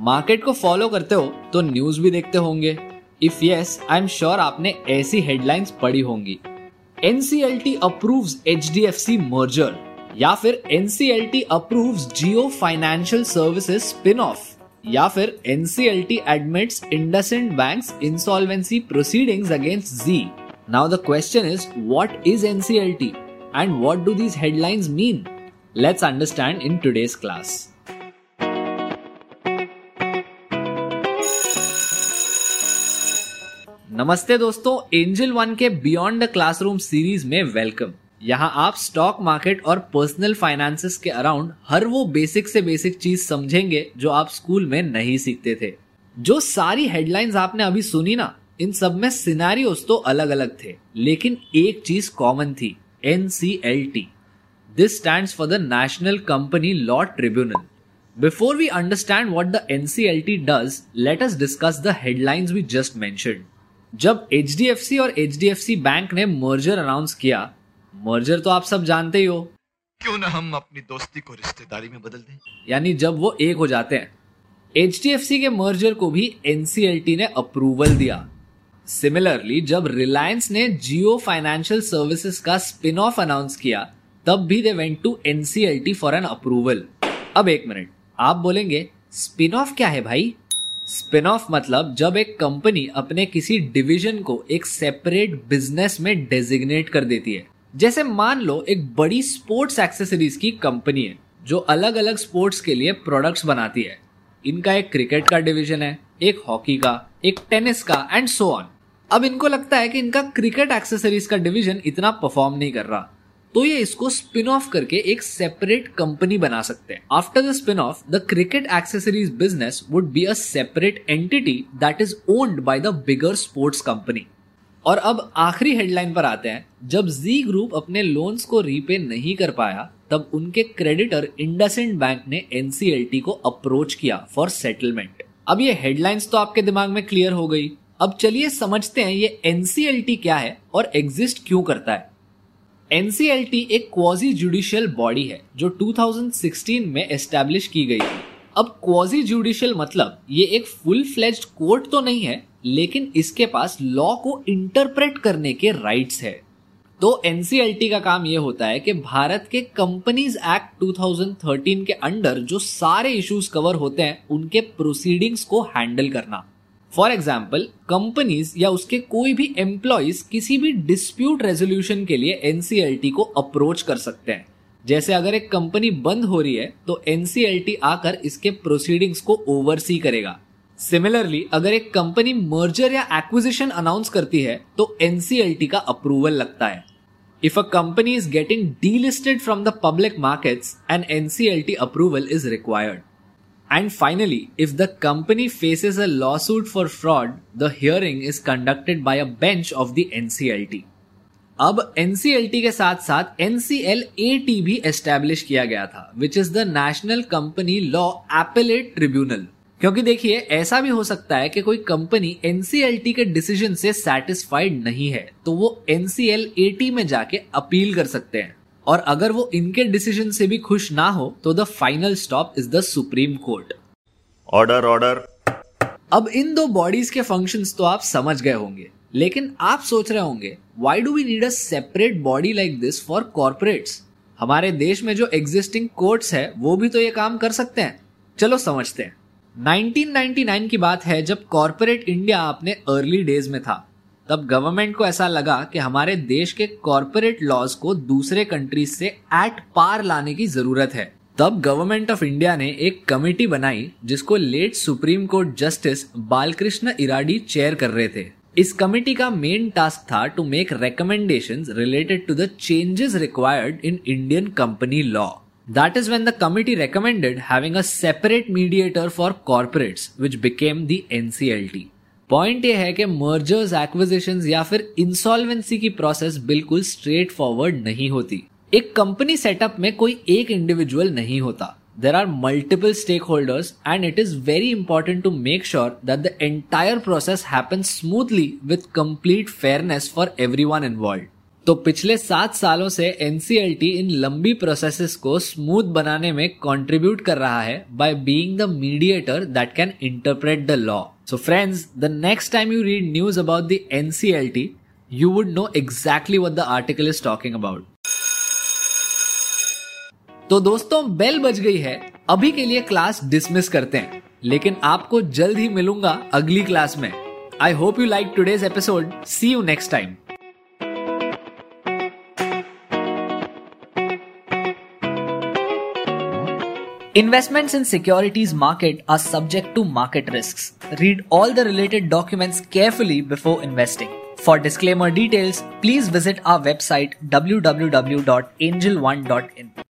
Market को follow करते हो तो न्यूज़ भी देखते होंगे। If yes I am sure आपने ऐसी हेडलाइंस पढ़ी होंगी। एनसीएलटी अप्रूव्स एचडीएफसी मर्जर या फिर NCLT approves Jio financial services spin off या फिर NCLT admits IndusInd banks insolvency proceedings against Zee now the question is what is NCLT and what do these headlines mean let's understand in today's class नमस्ते दोस्तों Angel one के beyond the classroom series में welcome यहाँ आप stock market और personal finances के around हर वो बेसिक से बेसिक चीज़ समझेंगे जो आप स्कूल में नहीं सीखते थे। जो सारी हेडलाइंस आपने अभी सुनी ना, इन सब में सिनारियोस तो अलग अलग थे, लेकिन एक चीज़ कॉमन थी N C L T this stand for the national company law tribunal before we understand what the NCLT does let us discuss we just mentioned जब HDFC और HDFC बैंक ने मर्जर अनाउंस किया merger तो आप सब जानते ही हो। क्यों ना हम अपनी दोस्ती को रिश्तेदारी में बदल दें? यानी जब वो एक हो जाते हैं HDFC के मर्जर को भी एनसीएलटी ने अप्रूवल दिया। सिमिलरली जब रिलायंस ने जियो फाइनेंशियल सर्विसेज़ का स्पिन ऑफ़ अनाउंस किया तब भी they went to NCLT for an approval अब एक मिनट आप बोलेंगे स्पिन ऑफ़ क्या है भाई? स्पिन ऑफ़ मतलब जब एक कंपनी अपने किसी डिवीज़न को एक सेपरेट बिज़नेस में डेजिग्नेट कर देती है। जैसे मान लो एक बड़ी स्पोर्ट्स एक्सेसरीज की कंपनी है, जो अलग अलग स्पोर्ट्स के लिए प्रोडक्ट्स बनाती है। इनका एक क्रिकेट का डिवीज़न है, एक हॉकी का, एक टेनिस का एंड सो ऑन अब इनको लगता है कि इनका क्रिकेट एक्सेसरीज का डिवीज़न इतना परफॉर्म नहीं कर रहा। तो ये इसको स्पिन ऑफ़ करके एक सेपरेट कंपनी बना सकते हैं। After the spin off the cricket accessories business would be a separate entity that is owned by the bigger sports company और अब आखिरी हेडलाइन पर आते हैं। जब जी ग्रुप अपने लोन्स को रीपे नहीं कर पाया, तब उनके क्रेडिटर इंडसेंट बैंक ने एनसीएलटी को अप्रोच किया फॉर सेटलमेंट अब ये हेडलाइंस तो आपके दिमाग में क्लियर हो गई। अब चलिए समझते हैं ये एनसीएलटी क्या है और एग्जिस्ट क्यों करता है। एनसीएलटी एक क्वाजी जुडिशियल बॉडी है, जो 2016 में एस्टेब्लिश की गई थी। अब क्वाजी जुडिशियल मतलब ये एक फुल फ्लेज्ड कोर्ट तो नहीं है, लेकिन इसके पास लॉ को इंटरप्रेट करने के राइट्स है। तो एनसीएलटी का काम ये होता है कि भारत के कंपनीज़ एक्ट 2013 के अंडर जो सारे इश्यूज़ कवर होते हैं, उनके प्रोसीडिंग्स को हैंडल करना। फॉर एग्ज़ाम्पल कंपनीज़ या उसके कोई भी एम्प्लॉयज़ किसी भी डिस्प्यूट रेजोल्यूशन के लिए एनसीएलटी को अप्रोच कर सकते हैं। जैसे अगर एक कंपनी बंद हो रही है तो एनसीएलटी आकर इसके प्रोसीडिंग्स को ओवरसी करेगा। सिमिलरली अगर एक कंपनी मर्जर या एक्विजिशन अनाउंस करती है तो एनसीएलटी का अप्रूवल लगता है। If a company is getting delisted from the public markets and NCLT approval is required And finally, if the company faces a lawsuit for fraud, the hearing is conducted by a bench of the NCLT. अब NCLT के साथ साथ NCLAT भी establish किया गया था which is the national company law appellate tribunal क्योंकि देखिए ऐसा भी हो सकता है कि कोई कंपनी एनसीएलटी के डिसीज़न से सेटिस्फाइड नहीं है तो वो एनसीएलएटी में जाके अपील कर सकते हैं और अगर वो इनके डिसीज़न से भी खुश ना हो तो the final stop is the supreme court order order अब इन दो बॉडीज के फ़ंक्शंस तो आप समझ गए होंगे लेकिन आप सोच रहे होंगे why do we need a separate body like this for corporates हमारे देश में जो एग्जिस्टिंग कोर्ट्स है वो भी तो ये काम कर सकते हैं। चलो समझते हैं। 1999 की बात है जब कॉर्पोरेट इंडिया अपने अर्ली डेज़ में था। तब गवर्नमेंट को ऐसा लगा कि हमारे देश के कॉरपोरेट लॉज को दूसरे कंट्रीज़ से एट पार लाने की ज़रूरत है। तब गवर्नमेंट ऑफ़ इंडिया ने एक कमेटी बनाई जिसको late supreme court justice Balakrishna Eradi chair कर रहे थे। इस कमेटी का मेन टास्क था to make recommendation related to the changes required in Indian company law That is when the committee recommended having a separate mediator for corporates, which became the NCLT. Point ये है कि mergers acquisition या फिर insolvency की process बिल्कुल straight forward नहीं होती। एक कंपनी सेटअप में कोई एक इंडिविजुअल नहीं होता। There are multiple stakeholders and it is very important to make sure that the entire process happen smoothly with complete fairness for everyone involve तो पिछले सात सालों से एनसीएलटी इन लंबी प्रोसेसेस को स्मूथ बनाने में कंट्रीब्यूट कर रहा है by being the mediator that can interpret the law so friends the next time you read news about the NCLT you would know exactly what the article is talking about तो दोस्तों bell बज गई है। अभी के लिए class dismiss करते हैं। लेकिन आपको जल्द ही मिलूँगा अगली क्लास में। I hope you like today's episode see you next time Investments in securities market are subject to market risks. Read all the related documents carefully before investing. For disclaimer details, please visit our website www.angel1.in.